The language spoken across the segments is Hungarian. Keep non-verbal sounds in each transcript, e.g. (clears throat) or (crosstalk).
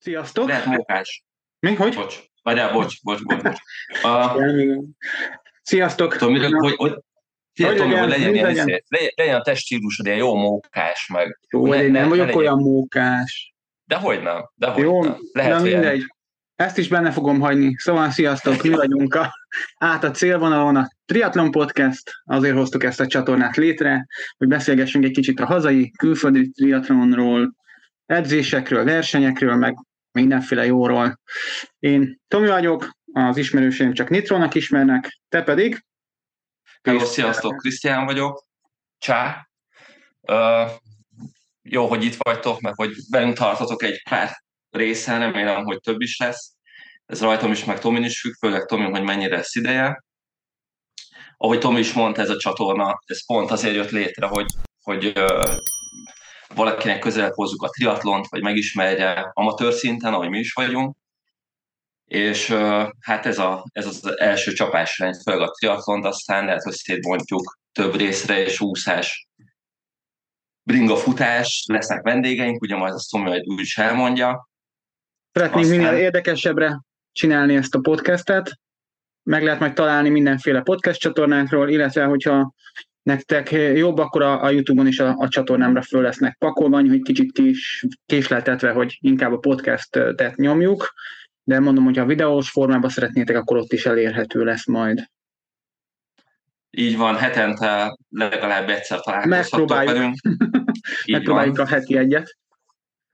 Sziasztok! Lehet mókás. Mi? Hogy? Bocs. Várjál, bocs, bocs, bocs, bocs. Uh, (laughs) Sziasztok! tudom, hogy, hogy, hogy, Tomi, hogy legyen, ilyen, legyen? izé, legyen, legyen a teststílusod ilyen jó mókás, meg... Jó, ne- én ne- nem ne vagyok legyen- olyan mókás. De hogy nem, de hogy Jó, nem. Lehet, na ilyen- mindegy. Ezt is benne fogom hagyni. Szóval sziasztok, mi vagyunk a, át a célvonalon a Triathlon Podcast. Azért hoztuk ezt a csatornát létre, hogy beszélgessünk egy kicsit a hazai, külföldi triatlonról, edzésekről, versenyekről, meg mindenféle jóról. Én Tomi vagyok, az ismerőseim csak Nitrónak ismernek, te pedig? Hello, sziasztok, Krisztián vagyok. Csá. Uh, jó, hogy itt vagytok, meg hogy velünk tartotok egy pár részen, remélem, hogy több is lesz. Ez rajtam is, meg Tomin is függ, főleg Tomin, hogy mennyire lesz ideje. Ahogy Tomi is mondta, ez a csatorna, ez pont azért jött létre, hogy, hogy uh, valakinek közelebb hozzuk a triatlont, vagy megismerje amatőr szinten, ahogy mi is vagyunk. És hát ez, a, ez az első csapásrend, főleg a triatlont, aztán lehet, hogy szétbontjuk több részre, és úszás, bringa futás, lesznek vendégeink, ugye majd azt Tomi majd úgy is elmondja. Szeretnénk Aztán- minél érdekesebbre csinálni ezt a podcastet. Meg lehet majd találni mindenféle podcast csatornákról, illetve hogyha nektek jobb, akkor a, a YouTube-on is a, a csatornámra föl lesznek pakolva, hogy kicsit kés, késleltetve, hogy inkább a podcastet nyomjuk, de mondom, hogy ha videós formában szeretnétek, akkor ott is elérhető lesz majd. Így van, hetente legalább egyszer találkozhatok Megpróbáljuk. velünk. (laughs) Megpróbáljuk van. a heti egyet.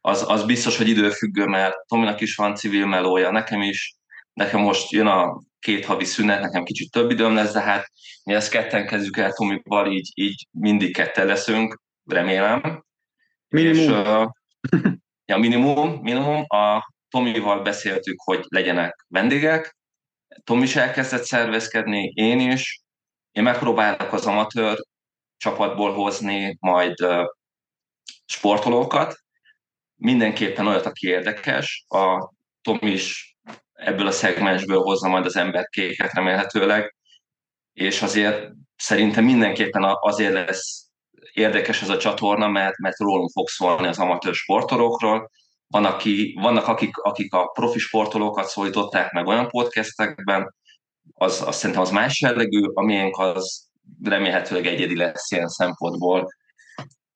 Az, az biztos, hogy időfüggő, mert Tominak is van civil melója, nekem is. Nekem most jön a két havi szünet, nekem kicsit több időm lesz, de hát mi ezt ketten kezdjük el Tomival, így, így mindig ketten leszünk, remélem. Minimum. És, uh, (laughs) ja, minimum, minimum. A Tomival beszéltük, hogy legyenek vendégek. Tomi is elkezdett szervezkedni, én is. Én megpróbálok az amatőr csapatból hozni majd uh, sportolókat. Mindenképpen olyat, aki érdekes. A Tomi is ebből a szegmensből hozza majd az emberkéket remélhetőleg. És azért szerintem mindenképpen azért lesz érdekes ez a csatorna, mert, mert rólunk fog szólni az amatőr sportolókról. Van, aki, vannak, akik, akik a profi sportolókat szólították meg olyan podcastekben, az, az szerintem az más jellegű, a miénk az remélhetőleg egyedi lesz ilyen szempontból,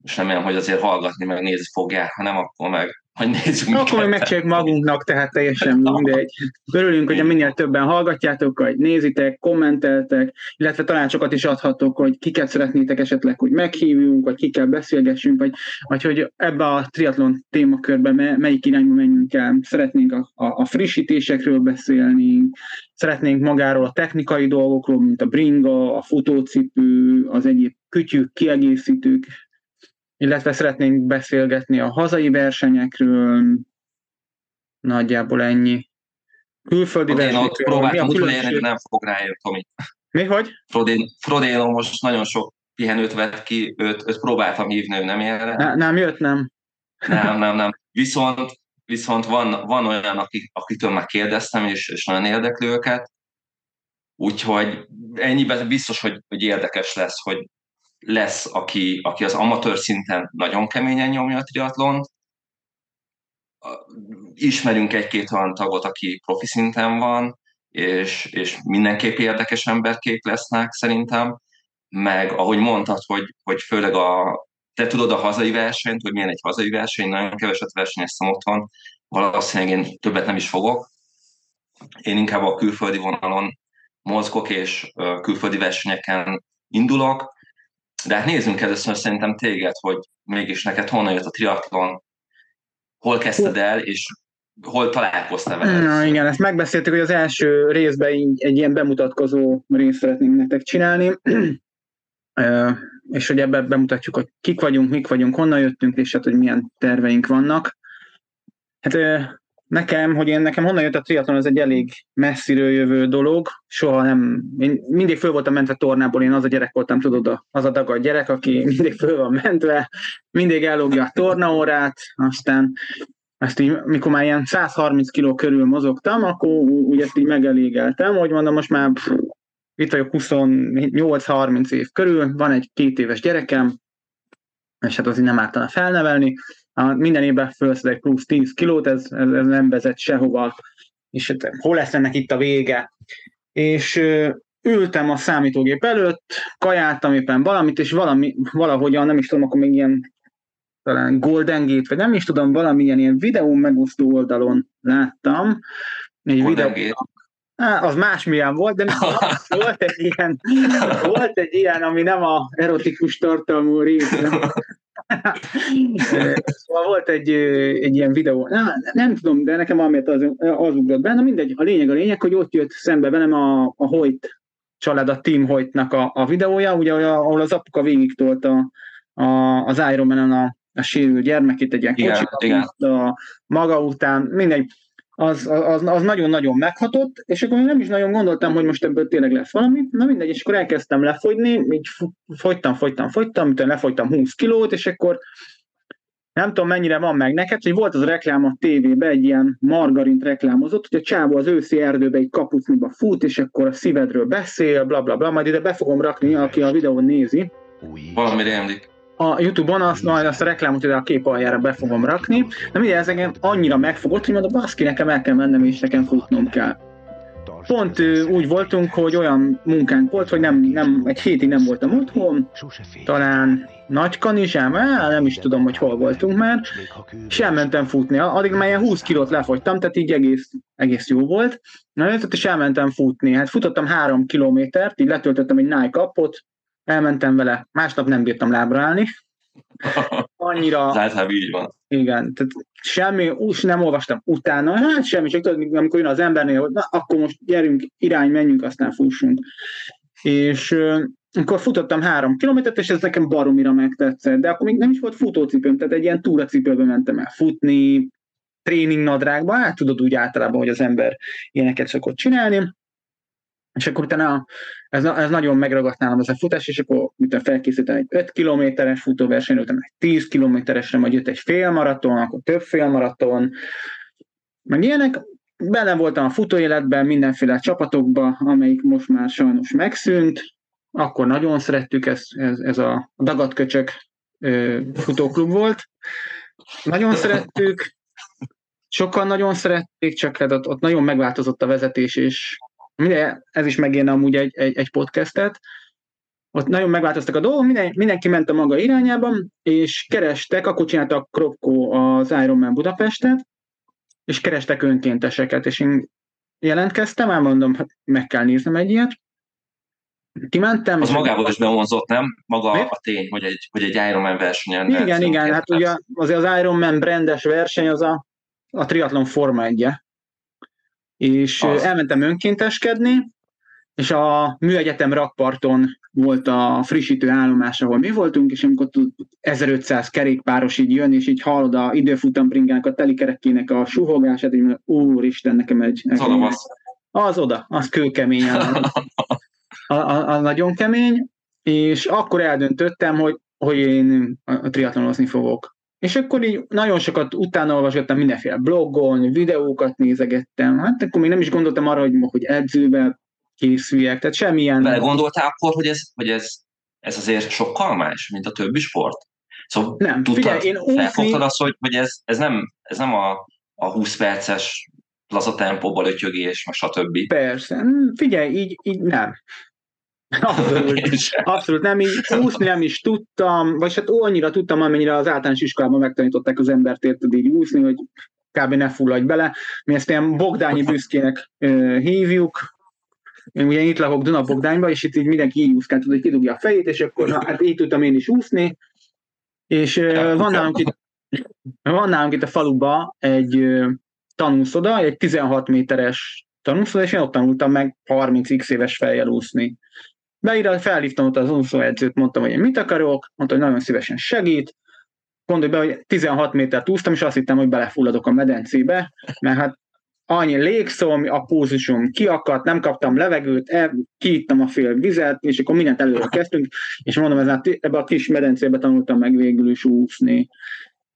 és remélem, hogy azért hallgatni, meg nézni fogják, ha nem, akkor meg hogy nézzük Akkor minket. megcsináljuk magunknak, tehát teljesen mindegy. Örülünk, hogy minél többen hallgatjátok, hogy nézitek, kommenteltek, illetve tanácsokat is adhatok, hogy kiket szeretnétek esetleg, hogy meghívjunk, vagy kikkel beszélgessünk, vagy, vagy hogy ebbe a triatlon témakörbe me- melyik irányba menjünk el. Szeretnénk a, a, a frissítésekről beszélni, szeretnénk magáról a technikai dolgokról, mint a bringa, a futócipő, az egyéb kütyük, kiegészítők, illetve szeretnénk beszélgetni a hazai versenyekről, nagyjából ennyi. Külföldi Frodénot versenyekről, mi a próbáltam utolérni, de különbség? nem fog rájönni, Tomi. Mi, hogy? Frodén, Frodéno most nagyon sok pihenőt vett ki, őt, őt próbáltam hívni, ő nem ér. Ne, nem jött, nem. Nem, nem, nem. Viszont, viszont van, van olyan, akik, akitől már kérdeztem, és, és nagyon érdekli őket. Úgyhogy ennyiben biztos, hogy, hogy érdekes lesz, hogy lesz, aki, aki az amatőr szinten nagyon keményen nyomja a triatlont. Ismerünk egy-két olyan tagot, aki profi szinten van, és, és mindenképp érdekes emberkék lesznek szerintem. Meg ahogy mondtad, hogy, hogy főleg a, te tudod a hazai versenyt, hogy milyen egy hazai verseny, nagyon keveset versenyeztem otthon, valószínűleg én többet nem is fogok. Én inkább a külföldi vonalon mozgok, és külföldi versenyeken indulok, de hát nézzünk először szerintem téged, hogy mégis neked honnan jött a triatlon, hol kezdted el, és hol találkoztál vele? Na igen, ezt megbeszéltük, hogy az első részben így egy ilyen bemutatkozó részt szeretnénk nektek csinálni, (clears throat) és hogy ebben bemutatjuk, hogy kik vagyunk, mik vagyunk, honnan jöttünk, és hát, hogy milyen terveink vannak. Hát nekem, hogy én nekem honnan jött a triatlon, ez egy elég messziről jövő dolog. Soha nem, én mindig föl voltam mentve tornából, én az a gyerek voltam, tudod, az a dagad gyerek, aki (laughs) mindig föl van mentve, mindig ellogja a tornaórát, aztán ezt így, mikor már ilyen 130 kiló körül mozogtam, akkor úgy ezt így megelégeltem, hogy mondom, most már pff, itt vagyok 28-30 év körül, van egy két éves gyerekem, és hát azért nem ártana felnevelni, minden évben felszedek plusz 10 kilót, ez, ez, ez nem vezet sehova, és hát, hol lesz ennek itt a vége. És ültem a számítógép előtt, kajáltam éppen valamit, és valami, valahogyan, nem is tudom, akkor még ilyen talán Golden Gate, vagy nem is tudom, valamilyen ilyen videó megosztó oldalon láttam. Egy Golden videó, Gate. Á, az másmilyen volt, de (laughs) volt egy ilyen, volt egy ilyen, ami nem a erotikus tartalmú rész. Szóval volt egy, egy ilyen videó, nem, nem tudom, de nekem valamit az, az ugrott be, na mindegy, a lényeg a lényeg, hogy ott jött szembe velem a, a Hoyt család, a Team Hoytnak a, a videója, ugye, ahol az apuka végig a, a, az Iron Man-on a, a sérült gyermekét, egy ilyen igen, a maga után, mindegy, az, az, az nagyon-nagyon meghatott, és akkor nem is nagyon gondoltam, hogy most ebből tényleg lesz valami. Na mindegy, és akkor elkezdtem lefogyni, így fogytam, fogytam, fogytam, utána lefogytam 20 kilót, és akkor nem tudom mennyire van meg neked, hogy volt az a reklám a tévében, egy ilyen margarint reklámozott, hogy a csávó az őszi erdőbe egy kapucniba fut, és akkor a szívedről beszél, bla bla bla, majd ide be fogom rakni, aki a videón nézi. Valami rémlik a Youtube-on azt, majd azt a reklámot ide a kép aljára be fogom rakni, de ugye ez engem annyira megfogott, hogy mondom, baszki, nekem el kell mennem, és nekem futnom kell. Pont úgy voltunk, hogy olyan munkánk volt, hogy nem, nem egy hétig nem voltam otthon, talán nagy kanizsám, nem is tudom, hogy hol voltunk már, és elmentem futni. Addig már ilyen 20 kilót lefogytam, tehát így egész, egész jó volt. Na, és elmentem futni. Hát futottam három kilométert, így letöltöttem egy Nike appot, elmentem vele, másnap nem bírtam lábra állni. Annyira... (laughs) Az általában így van. Igen, tehát semmi, úgy nem olvastam utána, hát semmi, csak tudod, amikor jön az embernél, hogy na, akkor most gyerünk, irány, menjünk, aztán fussunk. És akkor futottam három kilométert, és ez nekem baromira megtetszett, de akkor még nem is volt futócipőm, tehát egy ilyen túracipőbe mentem el futni, tréning nadrágba, hát tudod úgy általában, hogy az ember ilyeneket szokott csinálni, és akkor utána ez, ez nagyon megragadt nálam az a futás, és akkor utána felkészítem egy 5 kilométeres futóverseny, utána egy 10 kilométeresre, majd jött egy félmaraton, akkor több félmaraton, meg ilyenek. Benne voltam a futóéletben, mindenféle csapatokba, amelyik most már sajnos megszűnt. Akkor nagyon szerettük, ez, ez, ez a dagadköcsök futóklub volt. Nagyon szerettük, sokan nagyon szerették, csak hát ott, ott nagyon megváltozott a vezetés, és Ugye, ez is megérne amúgy egy, egy, egy podcastet, ott nagyon megváltoztak a dolgok, minden, mindenki ment a maga irányában, és kerestek, akkor csináltak Kropko az Ironman Budapestet, és kerestek önkénteseket, és én jelentkeztem, elmondom, hát meg kell néznem egy ilyet. Kimentem. Az magával is bevonzott, nem? Maga Mi? a tény, hogy egy, hogy egy Ironman versenyen. Igen, igen, hát ugye azért az Ironman brandes verseny az a, a triatlon forma egye és az. elmentem önkénteskedni, és a műegyetem rakparton volt a frissítő állomás, ahol mi voltunk, és amikor 1500 kerékpáros így jön, és így hallod a időfutambringának, a telikerekének a suhogását, és mondod, úristen, nekem egy... Nekem egy az oda, az kőkemény. Az, (laughs) az, az nagyon kemény, és akkor eldöntöttem, hogy, hogy én a triatlonozni fogok. És akkor így nagyon sokat utána olvasgattam mindenféle blogon, videókat nézegettem, hát akkor még nem is gondoltam arra, hogy, hogy edzőbe készüljek, tehát semmilyen... Bele gondoltál akkor, hogy ez, hogy ez, ez azért sokkal más, mint a többi sport? Szóval nem, tudtad, figyelj, én úszni... felfogtad azt, hogy, hogy ez, ez, nem, ez nem a, a 20 perces laza tempóból ötyögés, meg stb. Persze, figyelj, így, így nem. Abszolút, abszolút nem, így úszni nem is tudtam, vagy hát annyira tudtam, amennyire az általános iskolában megtanították az embert érted így úszni, hogy kb. ne fulladj bele. Mi ezt ilyen bogdányi büszkének uh, hívjuk, én ugye itt lakok Duna Bogdányba, és itt így mindenki így úszkál, hogy kidugja a fejét, és akkor na, hát így tudtam én is úszni, és uh, van nálunk itt, van nálunk itt a faluba egy tanúszoda, egy 16 méteres tanúszoda, és én ott tanultam meg 30x éves fejjel úszni. Beírat, felhívtam ott az úszóedzőt, mondtam, hogy én mit akarok, mondta, hogy nagyon szívesen segít, gondolj be, hogy 16 métert úsztam, és azt hittem, hogy belefulladok a medencébe, mert hát annyi légszom, a pulzusom kiakadt, nem kaptam levegőt, el, kiittam a fél vizet, és akkor mindent előre kezdtünk, és mondom, ez ebbe a kis medencébe tanultam meg végül is úszni.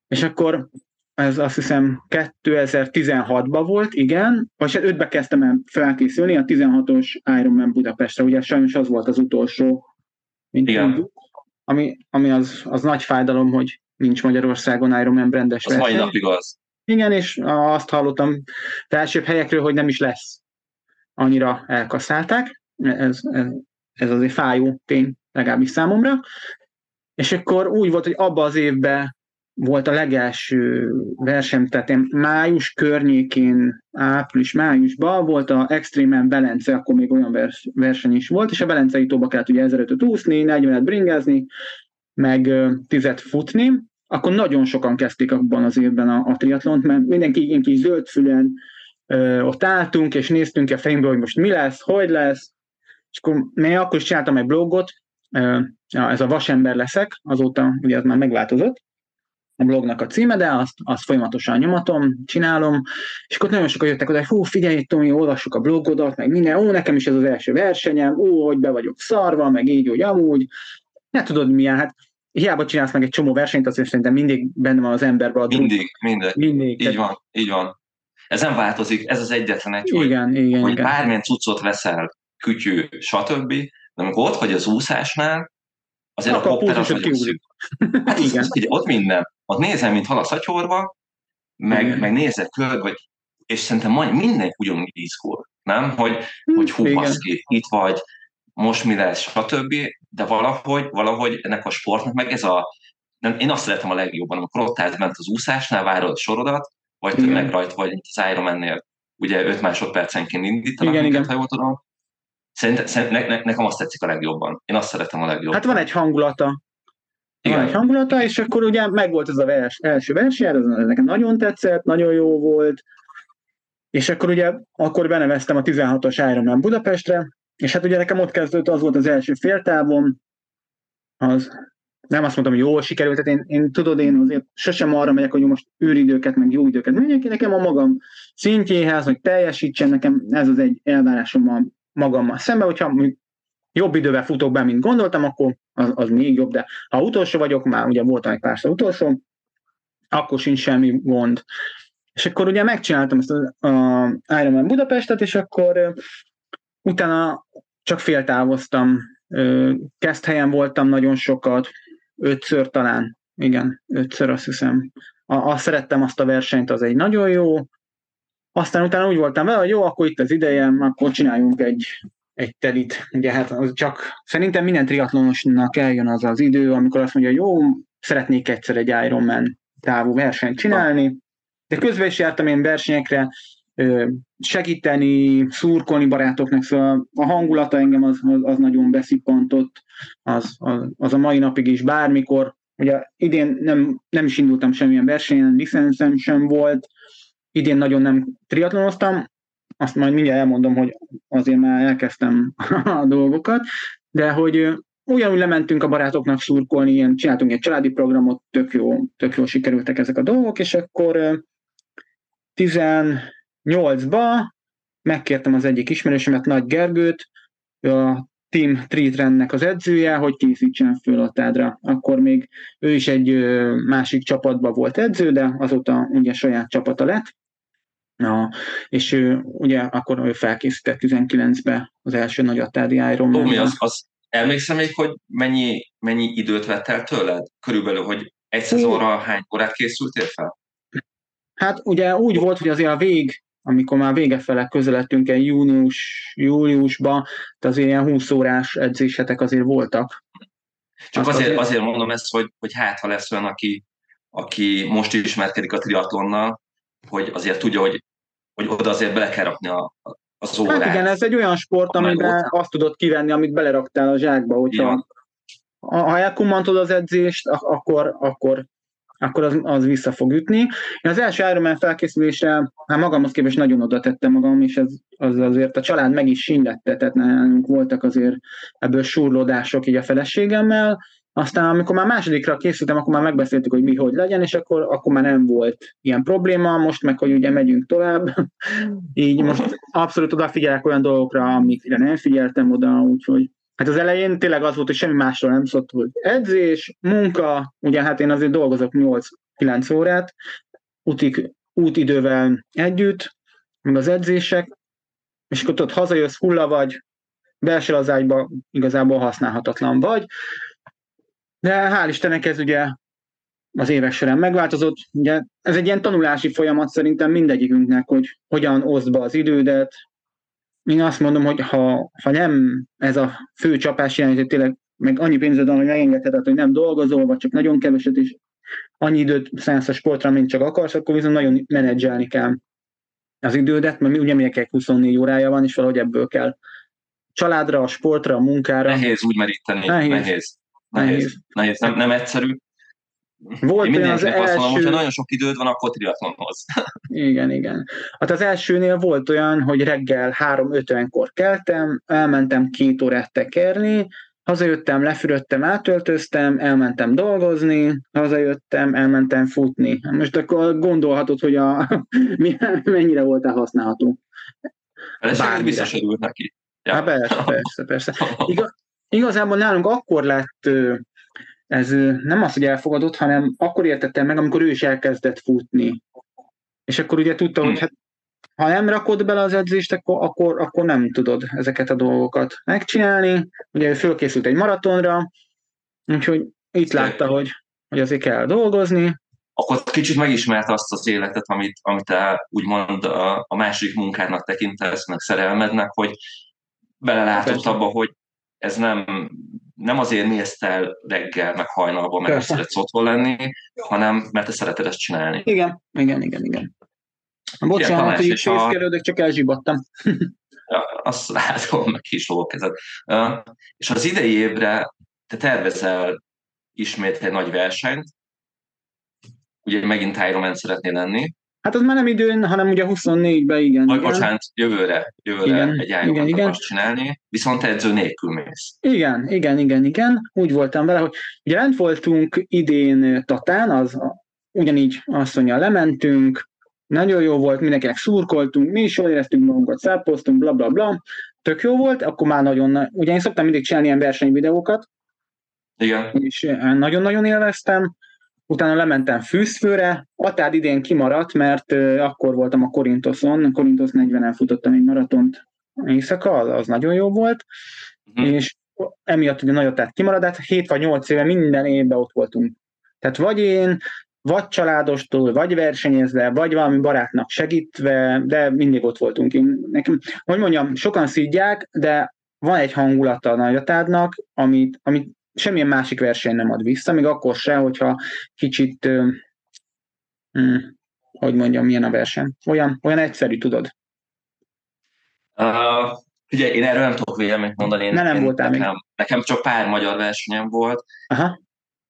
És akkor ez azt hiszem 2016-ban volt, igen, vagy hát 5-be kezdtem el felkészülni, a 16-os Ironman Budapestre, ugye sajnos az volt az utolsó, mint igen. Mondjuk, ami, ami az, az nagy fájdalom, hogy nincs Magyarországon Ironman rendes Az mai napig az. Igen, és azt hallottam felsőbb helyekről, hogy nem is lesz. Annyira elkaszálták. Ez, ez, ez azért fájó tény, legalábbis számomra. És akkor úgy volt, hogy abba az évben volt a legelső verseny, tehát én május környékén, április-májusban volt a Extreme Belence, akkor még olyan vers, verseny is volt, és a Belencei tóba kellett ugye 1500 úszni, 40-et bringázni, meg 10 futni, akkor nagyon sokan kezdték abban az évben a, a triatlont, mert mindenki ilyen kis zöldfülen ö, ott álltunk, és néztünk a fejünkbe, hogy most mi lesz, hogy lesz, és akkor én akkor is csináltam egy blogot, ö, ez a Vasember leszek, azóta ugye ez már megváltozott, a blognak a címe, de azt, azt folyamatosan nyomatom, csinálom, és akkor nagyon sokan jöttek oda, hogy hú, figyelj, Tomi, olvassuk a blogodat, meg minden, ó, nekem is ez az első versenyem, ó, hogy be vagyok szarva, meg így, hogy amúgy, ne tudod milyen, hát hiába csinálsz meg egy csomó versenyt, azért szerintem mindig benne van az emberben a Mindig, mindig. mindig. Így tehát... van, így van. Ez nem változik, ez az egyetlen egy, igen, hogy, igen, hogy igen. bármilyen cuccot veszel, kütyű, stb., de amikor ott vagy az úszásnál, azért Akkor a popper az szűk. Hát (laughs) igen. Az, ugye, ott minden. Ott nézem, mint hal a szatyorba, meg, igen. meg nézek körbe, vagy, és szerintem majd mindenki ugyanúgy izgul, nem? Hogy, hm, hogy hú, baszki, itt vagy, most mi lesz, stb. De valahogy, valahogy ennek a sportnak meg ez a, nem, én azt szeretem a legjobban, amikor ott állsz bent az úszásnál, várod a sorodat, vagy tömeg rajta, vagy az Ironman-nél ugye 5 másodpercenként indítanak igen, minket, igen. ha jól tudom. Szerintem, szerintem ne, ne, nekem azt tetszik a legjobban. Én azt szeretem a legjobban. Hát van egy hangulata. Igen. Hangulata, és akkor ugye megvolt ez a vers, első verseny, ez nekem nagyon tetszett, nagyon jó volt, és akkor ugye akkor beneveztem a 16-os Ironman Budapestre, és hát ugye nekem ott kezdődött, az volt az első féltávon, az nem azt mondtam, hogy jól sikerült, tehát én, én tudod, én azért sosem arra megyek, hogy most űridőket, meg jó időket. Megyek, nekem a magam szintjéhez, hogy teljesítsen, nekem ez az egy elvárásom a magammal szemben, hogyha jobb idővel futok be, mint gondoltam, akkor az, az még jobb, de ha utolsó vagyok, már ugye voltam egy párszor utolsó, akkor sincs semmi gond. És akkor ugye megcsináltam ezt a, a Ironman Budapestet, és akkor Utána csak féltávoztam. helyen voltam nagyon sokat, ötször talán, igen, ötször azt hiszem. A, azt szerettem azt a versenyt, az egy nagyon jó. Aztán utána úgy voltam vele, hogy jó, akkor itt az idejem, akkor csináljunk egy, egy telit. Ugye hát az csak szerintem minden triatlonosnak eljön az az idő, amikor azt mondja, jó, szeretnék egyszer egy Ironman távú versenyt csinálni, de közben is jártam én versenyekre, segíteni, szurkolni barátoknak, szóval a hangulata engem az, az, az nagyon beszippantott, az, az, az a mai napig is bármikor, ugye idén nem, nem is indultam semmilyen versenyen, licenszem sem volt, idén nagyon nem triatlonoztam, azt majd mindjárt elmondom, hogy azért már elkezdtem (laughs) a dolgokat, de hogy ugyanúgy lementünk a barátoknak szurkolni, ilyen, csináltunk egy családi programot, tök jó, tök jó sikerültek ezek a dolgok, és akkor 2008-ba megkértem az egyik ismerősemet, Nagy Gergőt, a Team Treatrennek az edzője, hogy készítsen föl a tádra. Akkor még ő is egy másik csapatban volt edző, de azóta ugye saját csapata lett. Na, és ő, ugye akkor ő felkészített 19-be az első nagy attádi Ironman. Tomi, az, az emlékszem még, hogy mennyi, mennyi időt vett el tőled? Körülbelül, hogy egy szezonra hány órát készültél fel? Hát ugye úgy volt, hogy azért a vég, amikor már vége fele közeledtünk el június, júliusban, de azért ilyen 20 órás edzésetek azért voltak. Csak azért, azért, azért mondom ezt, hogy, hogy hát ha lesz olyan, aki, aki most ismerkedik a triatlonnal, hogy azért tudja, hogy, hogy oda azért bele kell rakni a, az órát. Hát igen, ez egy olyan sport, amiben azt tudod kivenni, amit beleraktál a zsákba, hogyha ha elkummantod az edzést, akkor, akkor akkor az, az vissza fog ütni. Én az első Ironman felkészülésre hát magamhoz képest nagyon oda tettem magam, és ez, az azért a család meg is sínlette, tehát nálunk voltak azért ebből surlódások így a feleségemmel, aztán amikor már másodikra készültem, akkor már megbeszéltük, hogy mi hogy legyen, és akkor, akkor már nem volt ilyen probléma, most meg, hogy ugye megyünk tovább, így most abszolút odafigyelek olyan dolgokra, amikre nem figyeltem oda, úgyhogy Hát az elején tényleg az volt, hogy semmi másról nem szólt, hogy edzés, munka, ugye hát én azért dolgozok 8-9 órát, útik, útidővel együtt, meg az edzések, és akkor ott hazajössz, hulla vagy, belső az ágyba igazából használhatatlan vagy. De hál' Istennek ez ugye az évek során megváltozott. Ugye ez egy ilyen tanulási folyamat szerintem mindegyikünknek, hogy hogyan oszd be az idődet. Én azt mondom, hogy ha, ha nem ez a fő csapás jelent, hogy tényleg meg annyi pénzed van, hogy megengedheted, hogy nem dolgozol, vagy csak nagyon keveset, és annyi időt szánsz a sportra, mint csak akarsz, akkor viszont nagyon menedzselni kell az idődet, mert ugye mindenkinek 24 órája van, és valahogy ebből kell családra, a sportra, a munkára. Nehéz úgy meríteni, nehéz. Nehéz, nehéz. nehéz. Nem, nem egyszerű. Volt Én az első... azt mondom, hogyha nagyon sok időd van, akkor triatlonhoz. (laughs) igen, igen. Hát az elsőnél volt olyan, hogy reggel 3.50-kor keltem, elmentem két órát tekerni, Hazajöttem, lefürödtem, átöltöztem, elmentem dolgozni, hazajöttem, elmentem futni. Most akkor gondolhatod, hogy a, (laughs) mennyire volt használható. Ez biztos örült neki. Ja. Hát persze, (laughs) persze, persze. Igaz, igazából nálunk akkor lett ez nem az, hogy elfogadott, hanem akkor értettem meg, amikor ő is elkezdett futni. És akkor ugye tudta, hmm. hogy hát ha nem rakod bele az edzést, akkor, akkor, akkor nem tudod ezeket a dolgokat megcsinálni. Ugye ő fölkészült egy maratonra, úgyhogy itt látta, hogy, hogy azért kell dolgozni. Akkor kicsit megismert azt az életet, amit, amit te úgymond a, a másik munkádnak tekintesz, meg szerelmednek, hogy belelátott abba, hogy ez nem, nem azért mész el reggel, meg hajnalban, mert szeretsz otthon lenni, hanem mert te szereted ezt csinálni. Igen, igen, igen, igen. Bocsánat, hogy fészkelődök, csak elzsibattam. azt látom, meg is kezed. Uh, és az idei évre te tervezel ismét egy nagy versenyt, ugye megint Ironman szeretnél lenni. Hát az már nem időn, hanem ugye 24-ben, igen. Vagy bocsánat, jövőre, jövőre igen, egy Ironman igen, akarsz csinálni, viszont edző nélkül mész. Igen, igen, igen, igen. Úgy voltam vele, hogy ugye rend voltunk idén Tatán, az ugyanígy azt mondja, lementünk, nagyon jó volt, mindenkinek szurkoltunk, mi is jól éreztünk magunkat, szápoztunk, bla bla bla, tök jó volt, akkor már nagyon, ugye én szoktam mindig csinálni ilyen versenyvideókat, igen. és eh, nagyon-nagyon élveztem, utána lementem fűzfőre, Atád idén kimaradt, mert akkor voltam a Korintoson, Korintos 40-en futottam egy maratont éjszaka, az, nagyon jó volt, uh-huh. és emiatt ugye nagy Atád kimaradt, 7 vagy 8 éve minden évben ott voltunk. Tehát vagy én, vagy családostól, vagy versenyezve, vagy valami barátnak segítve, de mindig ott voltunk. Én, nekem, hogy mondjam, sokan szídják, de van egy hangulata a nagyatádnak, amit, amit semmilyen másik verseny nem ad vissza, még akkor se, hogyha kicsit, hm, hogy mondjam, milyen a verseny. Olyan, olyan egyszerű, tudod. Uh, ugye én erről nem tudok véleményt mondani. Én, ne, nem én, voltál nekem, még. nekem csak pár magyar versenyem volt. Aha.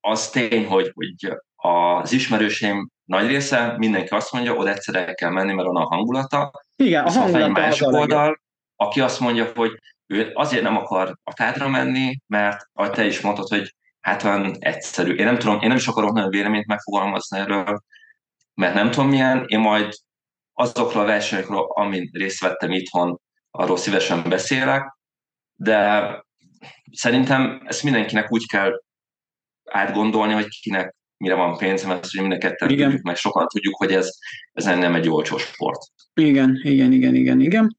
Az tény, hogy, hogy az ismerőseim nagy része, mindenki azt mondja, oda egyszer el kell menni, mert van a hangulata. Igen, a hangulata egy másik oldal, aki azt mondja, hogy ő azért nem akar a tádra menni, mert ahogy te is mondtad, hogy hát van egyszerű. Én nem tudom, én nem is akarok nagyon véleményt megfogalmazni erről, mert nem tudom milyen, én majd azokról a versenyekről, amin részt vettem itthon, arról szívesen beszélek, de szerintem ezt mindenkinek úgy kell átgondolni, hogy kinek mire van pénzem, ezt ugye mind a tudjuk, meg sokan tudjuk, hogy ez, ez nem egy olcsó sport. Igen, igen, igen, igen, igen.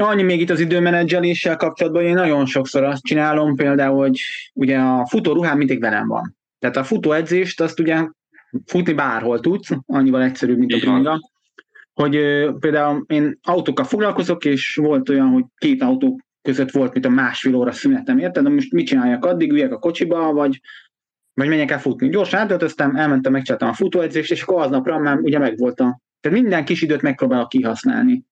Annyi még itt az időmenedzseléssel kapcsolatban, én nagyon sokszor azt csinálom, például, hogy ugye a futóruhám mindig velem van. Tehát a futóedzést azt ugye futni bárhol tudsz, annyival egyszerűbb, mint a bringa. Hogy például én autókkal foglalkozok, és volt olyan, hogy két autó között volt, mint a másfél óra szünetem, érted? De most mit csináljak addig, üljek a kocsiba, vagy vagy menjek el futni. Gyorsan átöltöztem, elmentem, megcsináltam a futóedzést, és akkor aznapra már ugye megvolt a... Tehát minden kis időt megpróbálok kihasználni.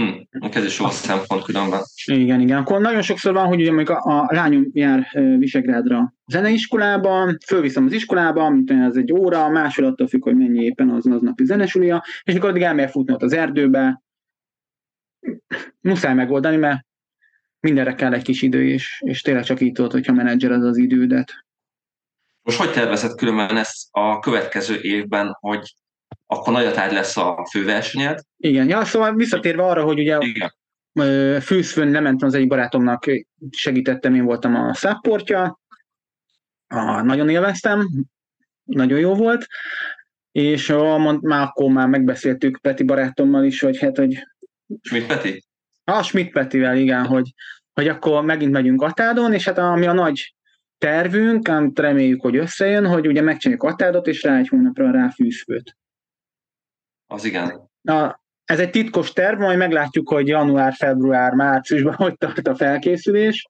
Hm, ez is jó szempont különben. Igen, igen. Akkor nagyon sokszor van, hogy ugye a, a lányom jár Visegrádra zeneiskolába, fölviszem az iskolába, mint ez egy óra, másfél attól függ, hogy mennyi éppen az aznapi zenesulia, és akkor addig elmegy futni ott az erdőbe. Muszáj megoldani, mert mindenre kell egy kis idő, és, és tényleg csak így tudod, hogyha menedzsered az idődet. Most hogy tervezed különben ezt a következő évben, hogy akkor nagyatágy lesz a főversenyed? Igen, ja, szóval visszatérve arra, hogy ugye Igen. fűzfőn lementem az egyik barátomnak, segítettem, én voltam a szapportja, nagyon élveztem, nagyon jó volt, és mond, már akkor már megbeszéltük Peti barátommal is, hogy hát, hogy... Schmidt Peti? Ah, Schmidt Petivel, igen, hogy, hogy akkor megint megyünk Atádon, és hát ami a nagy tervünk, amit reméljük, hogy összejön, hogy ugye megcsináljuk attádot, és rá egy hónapra rá fűzfőt. Az igen. Na, ez egy titkos terv, majd meglátjuk, hogy január, február, márciusban hogy tart a felkészülés.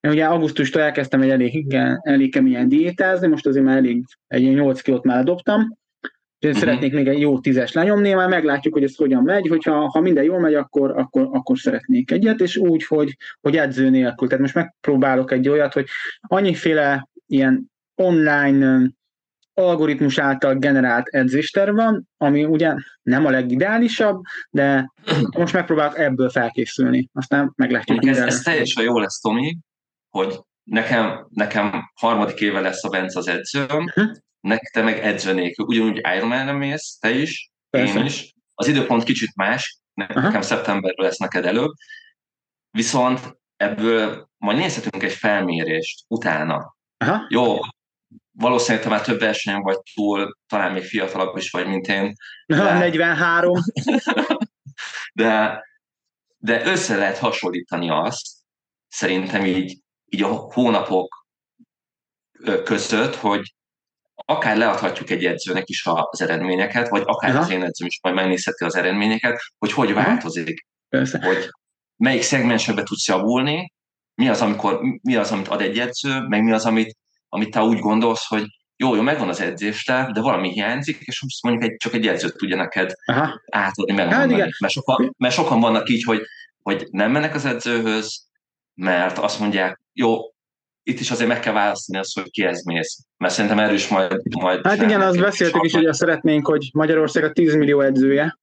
Én ugye augusztustól elkezdtem egy elég, igen, elég keményen diétázni, most azért már elég, egy 8 kilót már dobtam, én uh-huh. szeretnék még egy jó tízes lenyomni, már meglátjuk, hogy ez hogyan megy, hogyha ha minden jól megy, akkor, akkor, akkor szeretnék egyet, és úgy, hogy, hogy edző nélkül. Tehát most megpróbálok egy olyat, hogy annyiféle ilyen online algoritmus által generált edzésterv van, ami ugye nem a legideálisabb, de most megpróbálok ebből felkészülni. Aztán meglátjuk. Ez, ez teljesen jó lesz, Tomi, hogy nekem, nekem harmadik éve lesz a Bence az edzőm, uh-huh nek te meg edzve nélkül. Ugyanúgy Ironman-re mész, te is, Persze. én is. Az időpont kicsit más, nekem Aha. szeptemberről lesz neked előbb, viszont ebből majd nézhetünk egy felmérést utána. Aha. Jó, valószínűleg te már több versenyen vagy túl, talán még fiatalabb is vagy, mint én. De... 43. (laughs) de, de össze lehet hasonlítani azt, szerintem így, így a hónapok között, hogy akár leadhatjuk egy edzőnek is az eredményeket, vagy akár Aha. az én edzőm is majd megnézheti az eredményeket, hogy hogy változik. Persze. Hogy melyik szegmensebe tudsz javulni, mi az, amikor, mi az, amit ad egy edző, meg mi az, amit, amit te úgy gondolsz, hogy jó, jó, megvan az edzéste, de valami hiányzik, és most mondjuk egy, csak egy edzőt tudja neked Aha. átadni, megmondani. Hát mert, sokan, mert sokan vannak így, hogy, hogy nem mennek az edzőhöz, mert azt mondják, jó, itt is azért meg kell választani azt, hogy kihez mész. Mert szerintem erről is majd... majd hát igen, azt beszéltük is, hogy azt szeretnénk, hogy Magyarország a 10 millió edzője.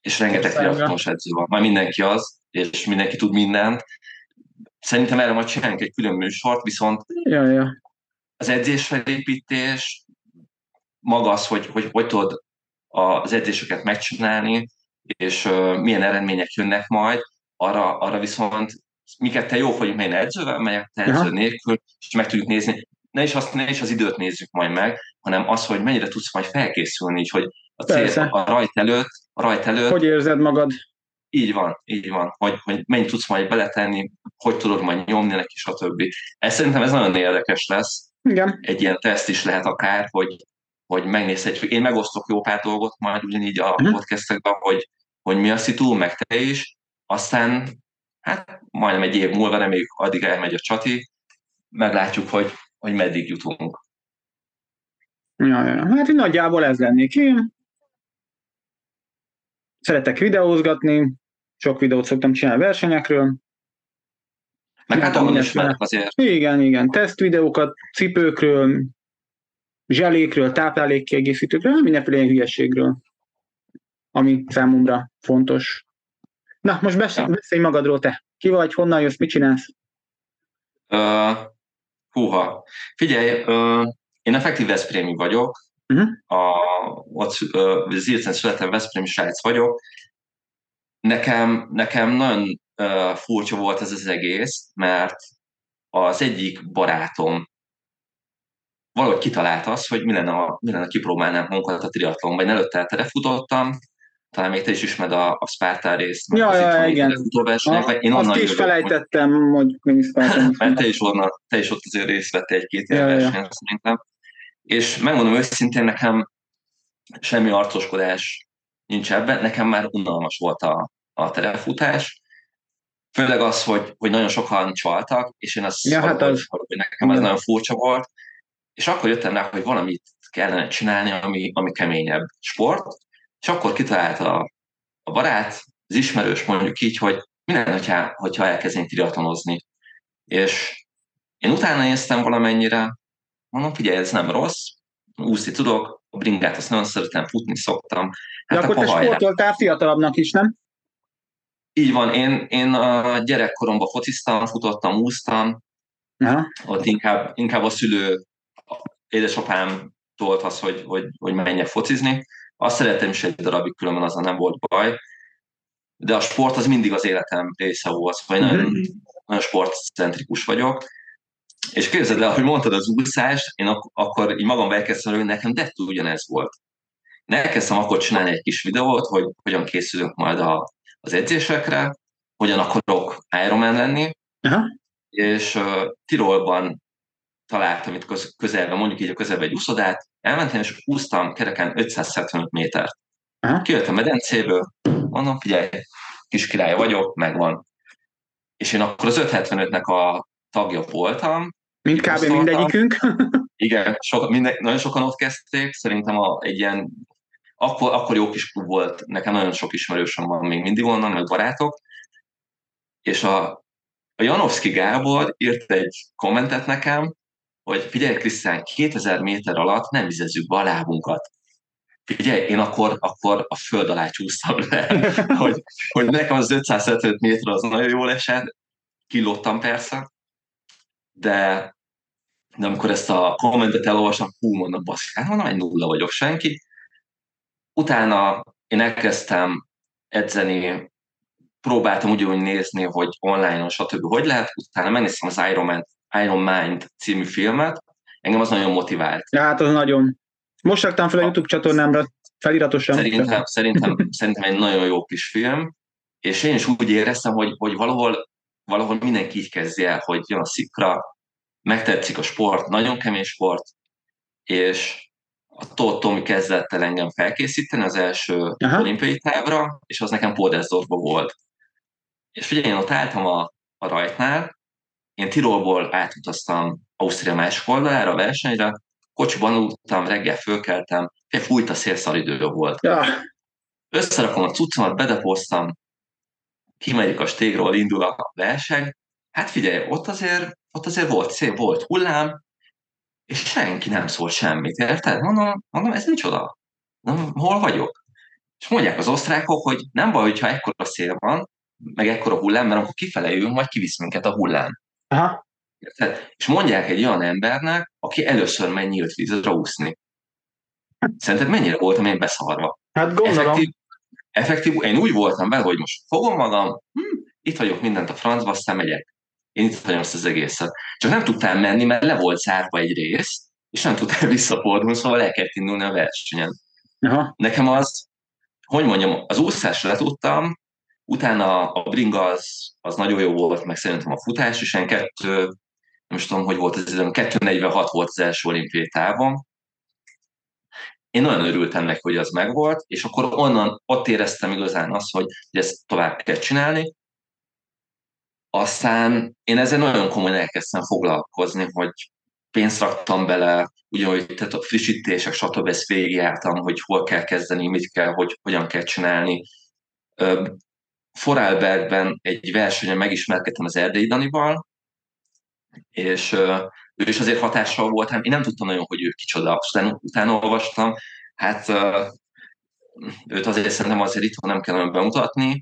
És rengeteg fiatalos edző van. Már mindenki az, és mindenki tud mindent. Szerintem erre majd csinálunk egy külön műsort, viszont ja, ja. az edzésfelépítés, maga az, hogy, hogy hogy tudod az edzéseket megcsinálni, és uh, milyen eredmények jönnek majd, arra, arra viszont mi ketten jó vagyunk, mert én edzővel megyek, te edző nélkül, és meg tudjuk nézni. Ne is, azt, ne is az időt nézzük majd meg, hanem az, hogy mennyire tudsz majd felkészülni, így, hogy a cél a rajt előtt, a rajt előtt. Hogy érzed magad? Így van, így van. Hogy, hogy mennyit tudsz majd beletenni, hogy tudod majd nyomni neki, stb. Ez szerintem ez nagyon érdekes lesz. Igen. Egy ilyen teszt is lehet akár, hogy, hogy megnézhetjük. Én megosztok jó pár dolgot majd ugyanígy a uh-huh. podcastekben, hogy, hogy mi a szitu, meg te is. Aztán hát majdnem egy év múlva, reméljük addig elmegy a csati, meglátjuk, hogy, hogy meddig jutunk. Ja, ja. Hát nagyjából ez lennék én. Szeretek videózgatni, sok videót szoktam csinálni versenyekről. Meg hát ahol azért. Igen, igen, tesztvideókat, cipőkről, zselékről, táplálékkiegészítőkről, mindenféle hülyeségről, ami számomra fontos. Na, most beszélj, beszélj magadról te. Ki vagy, honnan jössz, mit csinálsz? Uh, húha. Figyelj, uh, én effektív Veszprémi vagyok. Uh-huh. A, ott uh, Zilcen születem, Veszprémi srác vagyok. Nekem, nekem nagyon uh, furcsa volt ez az egész, mert az egyik barátom valahogy kitalálta azt, hogy mi lenne, mi lenne kipróbálnám magunkat a triatlonban. Én előtte terefutottam, talán még te is ismered a, a Spartan részt. Ja, ja, igen. Én onnan azt is felejtettem, hogy mi Spartan. (laughs) Mert te is, onnan, te is ott azért részt vettél egy-két ja, versenyen ja. szerintem. És megmondom őszintén, nekem semmi arcoskodás nincs ebben, nekem már unalmas volt a, a terefutás, főleg az, hogy, hogy nagyon sokan csaltak, és én azt ja, hát az... hogy nekem ez nagyon furcsa volt, és akkor jöttem rá, hogy valamit kellene csinálni, ami, ami keményebb sport, és akkor kitalálta a barát, az ismerős mondjuk így, hogy mi lenne, hogyha, hogyha elkezdenénk triatlonozni. És én utána néztem valamennyire, mondom, figyelj, ez nem rossz, úszni tudok, a bringát azt nagyon szeretem, futni szoktam. Hát De akkor te sportoltál fiatalabbnak is, nem? Így van, én, én a gyerekkoromban fociztam, futottam, úsztam, Aha. ott inkább, inkább a szülő, édesapám tolt az, hogy, hogy, hogy menjek focizni, azt szeretem is egy darabig, különben az nem volt baj. De a sport az mindig az életem része volt, vagy nagyon, mm-hmm. nagyon sportcentrikus vagyok. És képzeld el, hogy mondtad az úszást, én ak- akkor így magam elkezdtem, hogy nekem de ugyanez volt. Elkezdtem akkor csinálni egy kis videót, hogy hogyan készülünk majd a, az edzésekre, hogyan akarok Ironman lenni, Aha. és uh, Tirolban találtam itt közelben, mondjuk így a közelben egy úszodát, elmentem és úsztam kereken 575 métert. Aha. Kijöttem a medencéből, mondom, figyelj, kis király vagyok, megvan. És én akkor az 575-nek a tagja voltam. Mint kb. mindegyikünk. Igen, so, minden, nagyon sokan ott kezdték, szerintem a, egy ilyen, akkor, akkor jó kis klub volt, nekem nagyon sok ismerősöm van még mindig onnan, meg barátok, és a, a Janowski Gábor írt egy kommentet nekem, hogy figyelj Krisztán, 2000 méter alatt nem vizezzük be a lábunkat. Figyelj, én akkor, akkor a föld alá csúsztam le, (laughs) hogy, hogy nekem az 575 méter az nagyon jól esett, kilóttam persze, de, de amikor ezt a kommentet elolvastam, hú, mondom, basz, hát mondom, egy nulla vagyok senki. Utána én elkezdtem edzeni, próbáltam úgy, úgy nézni, hogy online-on, stb. hogy lehet, utána megnéztem az Iron, Man, Iron Mind című filmet, engem az nagyon motivált. Ja, hát az nagyon. Most raktam fel a YouTube csatornámra feliratosan. Szerintem, szerintem, szerintem egy nagyon jó kis film, és én is úgy éreztem, hogy, hogy valahol, valahol mindenki így kezdje el, hogy jön a szikra, megtetszik a sport, nagyon kemény sport, és a Tóth Tomi kezdett el engem felkészíteni az első Aha. olimpiai távra, és az nekem Podesdorfban volt. És ugye én ott álltam a, a rajtnál, én Tirolból átutaztam Ausztria másik oldalára a versenyre, kocsiban aludtam, reggel fölkeltem, fújt a szél, idő volt. Ja. Összerakom a cuccomat, bedepoztam, kimegyik a stégról, indul a verseny. Hát figyelj, ott azért, ott azért volt szép, volt hullám, és senki nem szólt semmit, érted? Mondom, mondom ez micsoda? Nem, hol vagyok? És mondják az osztrákok, hogy nem baj, hogyha ekkora szél van, meg ekkora hullám, mert akkor kifele jövünk, majd kivisz minket a hullám. Aha. És mondják egy olyan embernek, aki először megy nyílt vízre úszni. Szerinted mennyire voltam én beszarva? Hát gondolom. Effektív, effektív, én úgy voltam vele, hogy most fogom magam, hm, itt vagyok mindent a francba, aztán megyek. Én itt hagyom ezt az egészet. Csak nem tudtam menni, mert le volt zárva egy rész, és nem tudtam (laughs) visszapordulni, szóval el kellett indulni a versenyen. Aha. Nekem az, hogy mondjam, az úszásra le tudtam, utána a bringa az, az nagyon jó volt, meg szerintem a futás is, ilyen kettő, nem is tudom, hogy volt az időm, 246 volt az első olimpiai távon. Én nagyon örültem neki, hogy az megvolt, és akkor onnan ott éreztem igazán azt, hogy, hogy ezt tovább kell csinálni. Aztán én ezzel nagyon komolyan elkezdtem foglalkozni, hogy pénzt raktam bele, ugyanúgy tehát a frissítések, stb. ezt végigjártam, hogy hol kell kezdeni, mit kell, hogy hogyan kell csinálni. Forálbergben egy versenyen megismerkedtem az Erdélyi Danival, és ő is azért hatással volt, hát én nem tudtam nagyon, hogy ő kicsoda, aztán utána olvastam, hát őt azért szerintem azért itthon nem kellene bemutatni,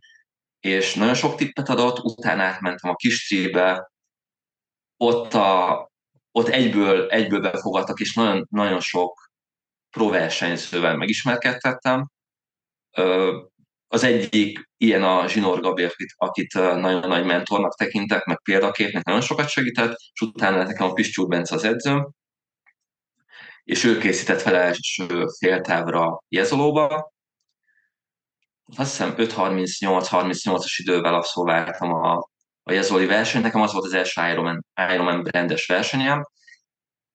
és nagyon sok tippet adott, utána átmentem a kis ott, a, ott egyből, egyből befogadtak, és nagyon, nagyon sok próversenyzővel megismerkedtettem. Az egyik ilyen a Zsinór Gabi, akit, akit nagyon nagy mentornak tekintek, meg példaképnek nagyon sokat segített, és utána nekem a Pistyúr Bence az edzőm, és ő készített fel első féltávra Jezolóba. Azt hiszem 5.38-38-as idővel abszolváltam a, a Jezoli versenyt, nekem az volt az első Ironman, Ironman rendes versenyem.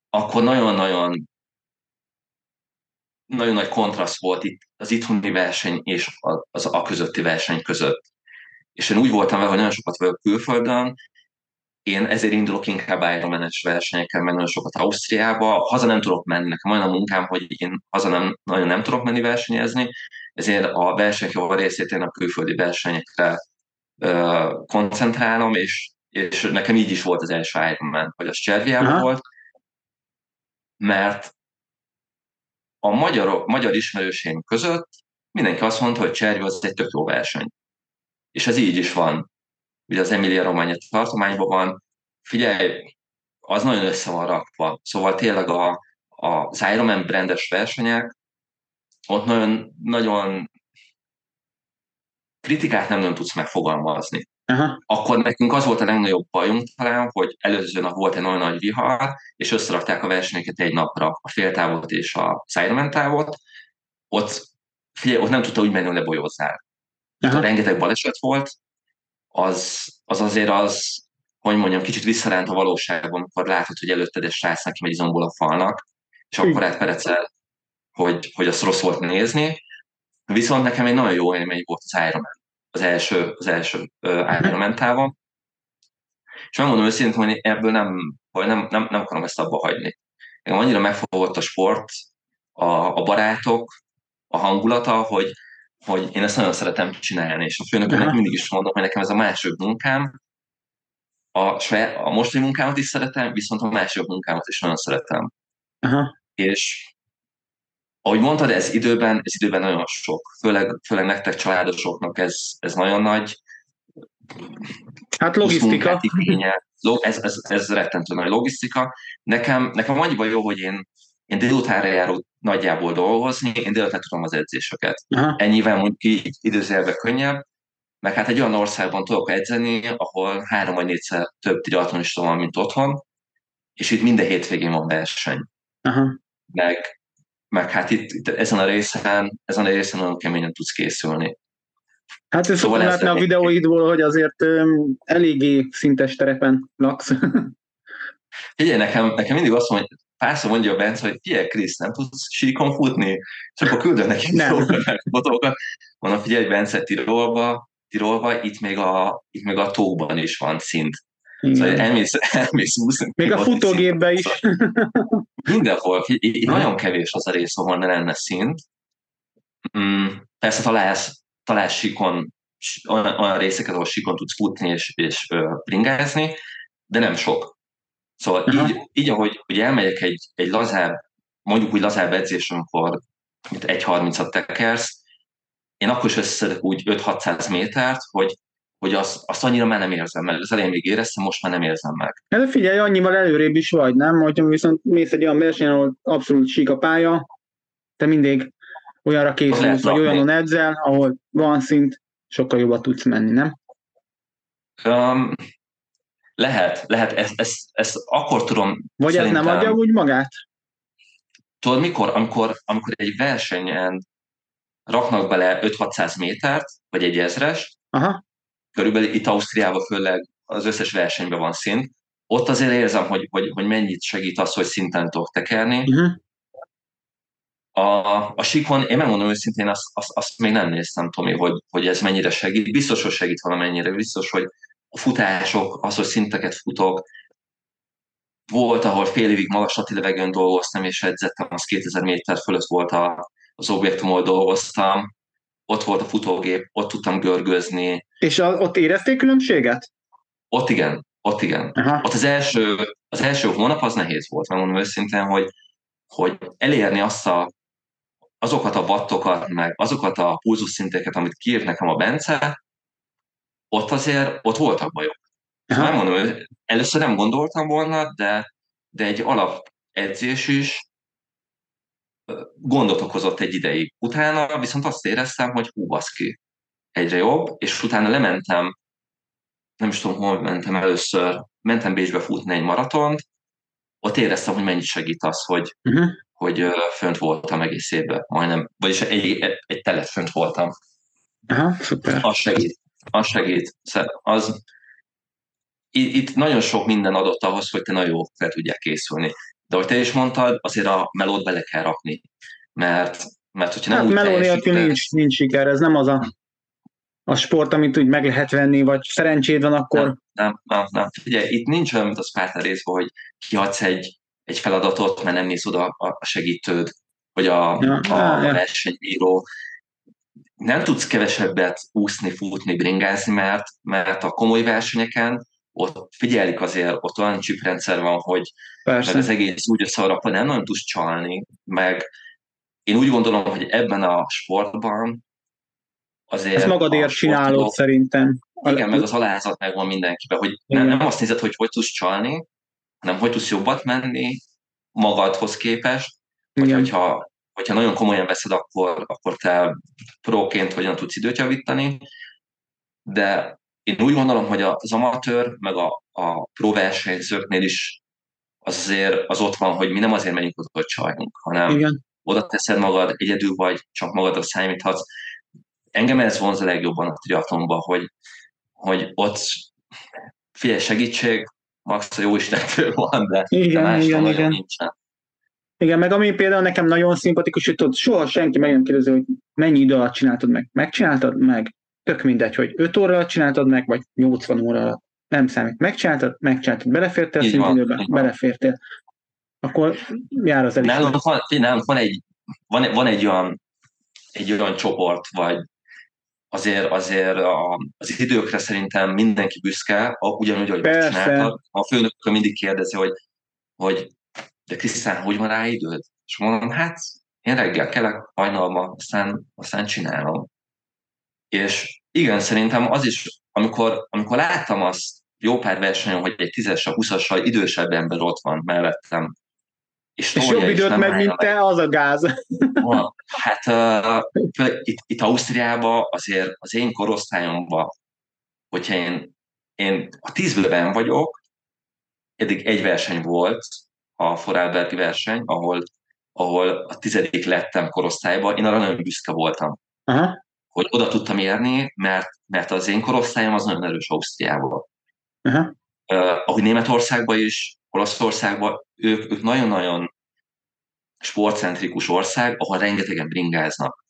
Akkor nagyon-nagyon nagyon nagy kontraszt volt itt az itthoni verseny és az a közötti verseny között. És én úgy voltam vele, hogy nagyon sokat vagyok külföldön, én ezért indulok inkább Ironman-es versenyekkel, meg nagyon sokat Ausztriába. Haza nem tudok menni, nekem olyan a munkám, hogy én haza nem, nagyon nem tudok menni versenyezni, ezért a versenyek jó részét én a külföldi versenyekre ö, koncentrálom, és, és nekem így is volt az első Ironman, hogy az Cserviában volt, mert a magyar, magyar ismerősém között mindenki azt mondta, hogy Cservi az egy tök jó verseny. És ez így is van. Ugye az Emilia Romagna tartományban van. Figyelj, az nagyon össze van rakva. Szóval tényleg a, a, az Ironman brandes versenyek, ott nagyon, nagyon kritikát nem nagyon tudsz megfogalmazni. Aha. Akkor nekünk az volt a legnagyobb bajunk talán, hogy előző nap volt egy nagyon nagy vihar, és összerakták a versenyeket egy napra, a féltávot és a Ironman távot. Ott, figyelj, ott nem tudta úgy menni, hogy lebolyózzál. Rengeteg baleset volt, az, az azért az, hogy mondjam, kicsit visszaránt a valóságban, amikor látod, hogy előtted egy srác neki megy izomból a falnak, és akkor átperecsel, hogy, hogy azt rossz volt nézni. Viszont nekem egy nagyon jó élmény volt az Ironman, az első, az első uh, Ironman távon. És megmondom őszintén, hogy ebből nem, hogy nem, nem, nem akarom ezt abba hagyni. Engem annyira megfogott a sport, a, a barátok, a hangulata, hogy, hogy én ezt nagyon szeretem csinálni, és a főnökömnek mindig is mondom, hogy nekem ez a második munkám, a, saját, a mostani munkámat is szeretem, viszont a második munkámat is nagyon szeretem. Aha. És ahogy mondtad, ez időben, ez időben nagyon sok. Főleg, főleg nektek családosoknak ez, ez nagyon nagy. Hát logisztika. Ez, ez, ez rettentő nagy logisztika. Nekem, nekem annyiban jó, hogy én, én délutánra járok nagyjából dolgozni, én délután tudom az edzéseket. Aha. Ennyivel mondjuk így időzélve könnyebb, meg hát egy olyan országban tudok edzeni, ahol három vagy négyszer több triatlonista van, mint otthon, és itt minden hétvégén van verseny. Aha. Meg, meg hát itt, itt, ezen a részen, ezen a részen nagyon keményen tudsz készülni. Hát ezt szóval látni a videóidból, hogy azért um, eléggé szintes terepen laksz. (laughs) Figyelj, nekem, nekem mindig azt mondja, párszor mondja a Bence, hogy figyelj, Krisz, nem tudsz síkon futni? És akkor küldök neki fotókat. Mondom, figyelj, Bence, Tirolba, Tirolba, itt még a, itt még a tóban is van szint. Igen. Szóval elmész, elmész úszni. Még a futógépbe is. Mindenhol. Itt nagyon kevés az a rész, ahol ne lenne szint. Mm, persze találsz, találsz sikon, olyan, olyan részeket, ahol sikon tudsz futni és, és bringázni, de nem sok. Szóval így, így, ahogy hogy elmegyek egy, egy lazább, mondjuk úgy lazább edzés, amikor 1.30-at tekersz, én akkor is összeszedek úgy 5-600 métert, hogy, hogy azt, azt annyira már nem érzem meg. Az elején még éreztem, most már nem érzem meg. Hát figyelj, annyival előrébb is vagy, nem? Hogyha viszont mész egy olyan versenyen, ahol abszolút sík a pálya, te mindig olyanra készülsz, vagy olyanon edzel, ahol van szint, sokkal jobban tudsz menni, nem? Um, lehet, lehet, ezt, ezt, ezt akkor tudom. Vagy ez nem adja úgy magát? Tudod, mikor? Amikor, amikor egy versenyen raknak bele 5-600 métert, vagy egy ezres, Aha. körülbelül itt Ausztriában főleg az összes versenyben van szint, ott azért érzem, hogy, hogy, hogy mennyit segít az, hogy szinten tudok tekerni. Uh-huh. A, a sikon, én megmondom őszintén, azt, azt, azt még nem néztem, Tomi, hogy, hogy ez mennyire segít. Biztos, hogy segít valamennyire, biztos, hogy a futások, az, hogy szinteket futok, volt, ahol fél évig magaslati levegőn dolgoztam, és edzettem, az 2000 méter fölött volt a, az objektumon dolgoztam, ott volt a futógép, ott tudtam görgözni. És a, ott érezték különbséget? Ott igen, ott igen. Aha. Ott az első, az első hónap az nehéz volt, megmondom őszintén, hogy, hogy elérni azt a, azokat a wattokat, meg azokat a pulzusszinteket, amit kiírt nekem a Bence, ott azért, ott voltak bajok. Aha. Nem mondom, először nem gondoltam volna, de, de egy alap edzés is gondot okozott egy ideig. Utána viszont azt éreztem, hogy hú, baszki, egyre jobb, és utána lementem, nem is tudom, hol mentem először, mentem Bécsbe futni egy maratont, ott éreztem, hogy mennyit segít az, hogy, uh-huh. hogy fönt voltam egész évben, majdnem, vagyis egy, egy, egy telet fönt voltam. Aha, szuper. Az segít. Az segít. Az, itt nagyon sok minden adott ahhoz, hogy te nagyon jól fel tudják készülni. De ahogy te is mondtad, azért a melót bele kell rakni, mert, mert hogyha nem hát úgy meló nélkül nincs, nincs siker, ez nem az a, a sport, amit úgy meg lehet venni, vagy szerencséd van, akkor... Nem, nem, nem, nem. Ugye, itt nincs olyan, mint a Sparta részben, hogy kiadsz egy, egy feladatot, mert nem néz oda a segítőd, vagy a, ja, a, a ja. versenybíró. Nem tudsz kevesebbet úszni, futni, bringázni, mert, mert a komoly versenyeken ott figyelik azért, ott olyan csiprendszer van, hogy Persze. az egész úgy összeharapva nem nagyon tudsz csalni, meg én úgy gondolom, hogy ebben a sportban azért... Ez magadért csinálod szerintem. Igen, meg az alázat megvan mindenkiben, hogy nem, nem azt nézed, hogy hogy tudsz csalni, hanem hogy tudsz jobbat menni magadhoz képest, vagy hogyha, hogyha nagyon komolyan veszed, akkor, akkor te próként hogyan tudsz időt javítani, de én úgy gondolom, hogy az amatőr, meg a, a próversenyzőknél is az azért az ott van, hogy mi nem azért megyünk oda, hogy csaljunk, hanem Igen. oda teszed magad, egyedül vagy, csak magadra számíthatsz. Engem ez vonz a legjobban a triatlonban, hogy, hogy ott figyelj, segítség, max a jó Istentől van, de, igen, de más igen, nagyon igen. nincsen. Igen, meg ami például nekem nagyon szimpatikus, hogy tudod, soha senki meg nem kérdezi, hogy mennyi idő alatt csináltad meg. Megcsináltad meg, tök mindegy, hogy 5 óra alatt csináltad meg, vagy 80 óra alatt. Nem számít. Megcsináltad, megcsináltad, belefértél Így szint van, időben, így van. belefértél. Akkor jár az elismerés. Nálunk van, nálunk van, egy, van, van egy, olyan, egy olyan csoport, vagy azért, azért a, az időkre szerintem mindenki büszke, a- ugyanúgy, hogy Persze. megcsináltad. A főnökön mindig kérdezi, hogy, hogy de Krisztán, hogy van rá időd? És mondom, hát én reggel kelek hajnalban, aztán, aztán csinálom. És igen, szerintem az is, amikor, amikor láttam azt jó pár versenyen, hogy egy tízessel, húszassal idősebb ember ott van mellettem, és, És jobb időt állja mint te, az a gáz. (laughs) van. Hát uh, itt, itt Ausztriában azért az én korosztályomban, hogyha én, én a tízből benn vagyok, eddig egy verseny volt, a Foralbergi verseny, ahol, ahol a tizedik lettem korosztályban, én arra nagyon büszke voltam, Aha, hogy oda tudtam érni, mert, mert az én korosztályom az nagyon erős Ausztriában. aha. Uh, ahogy Németországban is, Olaszországban, ők, ők nagyon-nagyon sportcentrikus ország, ahol rengetegen bringáznak.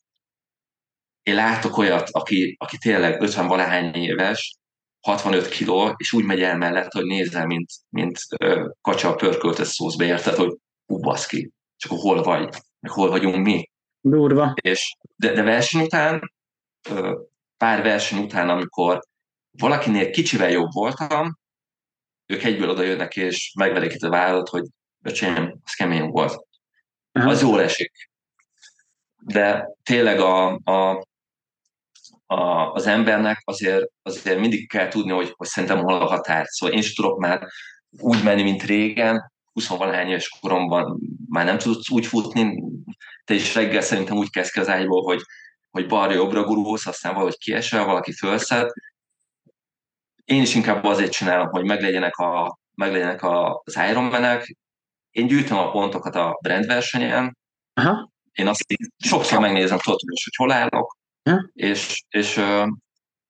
Én látok olyat, aki, aki tényleg 50 valahány éves, 65 kiló, és úgy megy el mellett, hogy nézel, mint, mint ö, kacsa pörköltes szószbe, érted, hogy ú, baszki, csak hol vagy, meg hol vagyunk mi. Durva. És, de, de verseny után, ö, pár verseny után, amikor valakinél kicsivel jobb voltam, ők egyből oda jönnek, és megverik itt a vállat, hogy öcsém, az kemény volt. Aha. Az jól esik. De tényleg a, a, a, az embernek azért, azért mindig kell tudni, hogy, hogy szerintem hol a határ. Szóval én is tudok már úgy menni, mint régen, 20 valahány éves koromban már nem tudsz úgy futni, te is reggel szerintem úgy kezd ki az ágyból, hogy, hogy balra-jobbra gurulsz, aztán valahogy kiesel, valaki fölszed. Én is inkább azért csinálom, hogy meglegyenek, a, meglegyenek a, az Ironmanek. Én gyűjtöm a pontokat a brand versenyen, Aha. én azt így sokszor megnézem, tudod, hogy hol állok, És, és uh,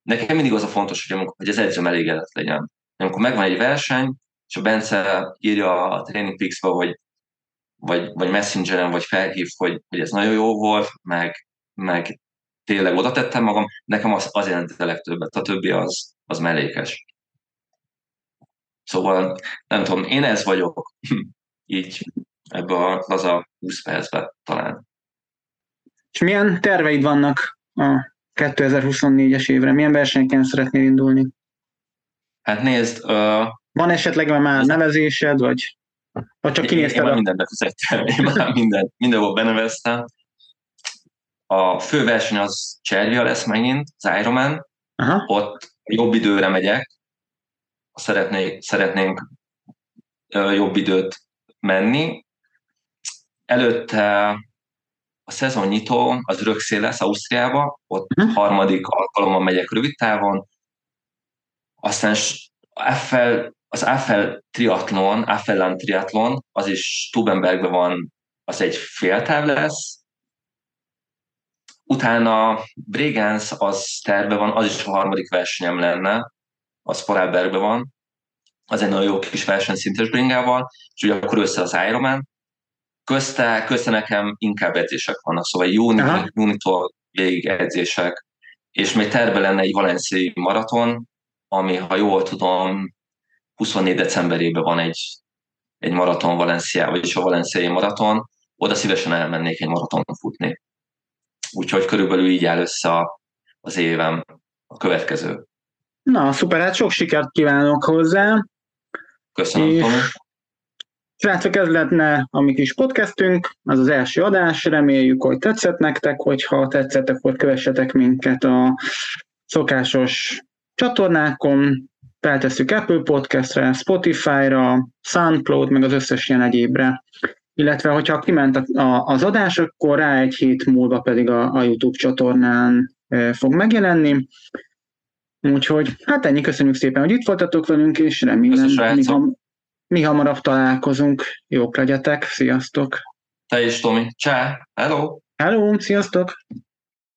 nekem mindig az a fontos, hogy, amikor, hogy az edzőm elégedett legyen. Amikor megvan egy verseny, és a Bence írja a Training Peaks-ba, hogy vagy, vagy Messengeren, vagy felhív, hogy, hogy ez nagyon jó volt, meg, meg tényleg oda tettem magam, nekem az, az jelent a legtöbbet, a többi az, az mellékes. Szóval nem tudom, én ez vagyok, (laughs) így ebbe a laza 20 percbe talán. És milyen terveid vannak a 2024-es évre? Milyen versenyeken szeretnél indulni? Hát nézd, uh, Van esetleg már nevezésed, vagy, vagy csak én, én kinézted már mindent befizettem, én már minden, mindenhol beneveztem. A fő verseny az Cservia lesz megint, az Ironman, Aha. ott jobb időre megyek, szeretnék, szeretnénk jobb időt menni. Előtte a szezonnyitó az rögszél lesz Ausztriába, ott Mhm. harmadik alkalommal megyek rövid távon, aztán FL, az FL triatlon, FL triatlon, az is Stubenbergben van, az egy féltáv lesz, utána Bregenz az terve van, az is a harmadik versenyem lenne, az Vorarlbergben van, az egy nagyon jó kis verseny szintes bringával, és ugye akkor össze az Ironman. Közte, közte nekem inkább edzések vannak, szóval júni, júnitól végig edzések, és még terve lenne egy valenciai maraton, ami, ha jól tudom, 24 decemberében van egy, egy maraton Valencia, vagyis a valenciai maraton, oda szívesen elmennék egy maraton futni. Úgyhogy körülbelül így áll össze a, az évem, a következő. Na, szuper, hát sok sikert kívánok hozzá. Köszönöm, És- Tomi. Srácok, ez lenne a mi kis podcastünk, az az első adás, reméljük, hogy tetszett nektek, hogyha tetszett, akkor kövessetek minket a szokásos csatornákon, feltesszük Apple Podcastre, Spotify-ra, Soundcloud, meg az összes ilyen egyébre. Illetve, hogyha kiment a- a- az adás, akkor rá egy hét múlva pedig a, a YouTube csatornán e, fog megjelenni. Úgyhogy, hát ennyi, köszönjük szépen, hogy itt voltatok velünk, és remélem, ham, mi hamarabb találkozunk. Jók legyetek, sziasztok! Te is, Tomi. Csá! Hello! Hello, sziasztok!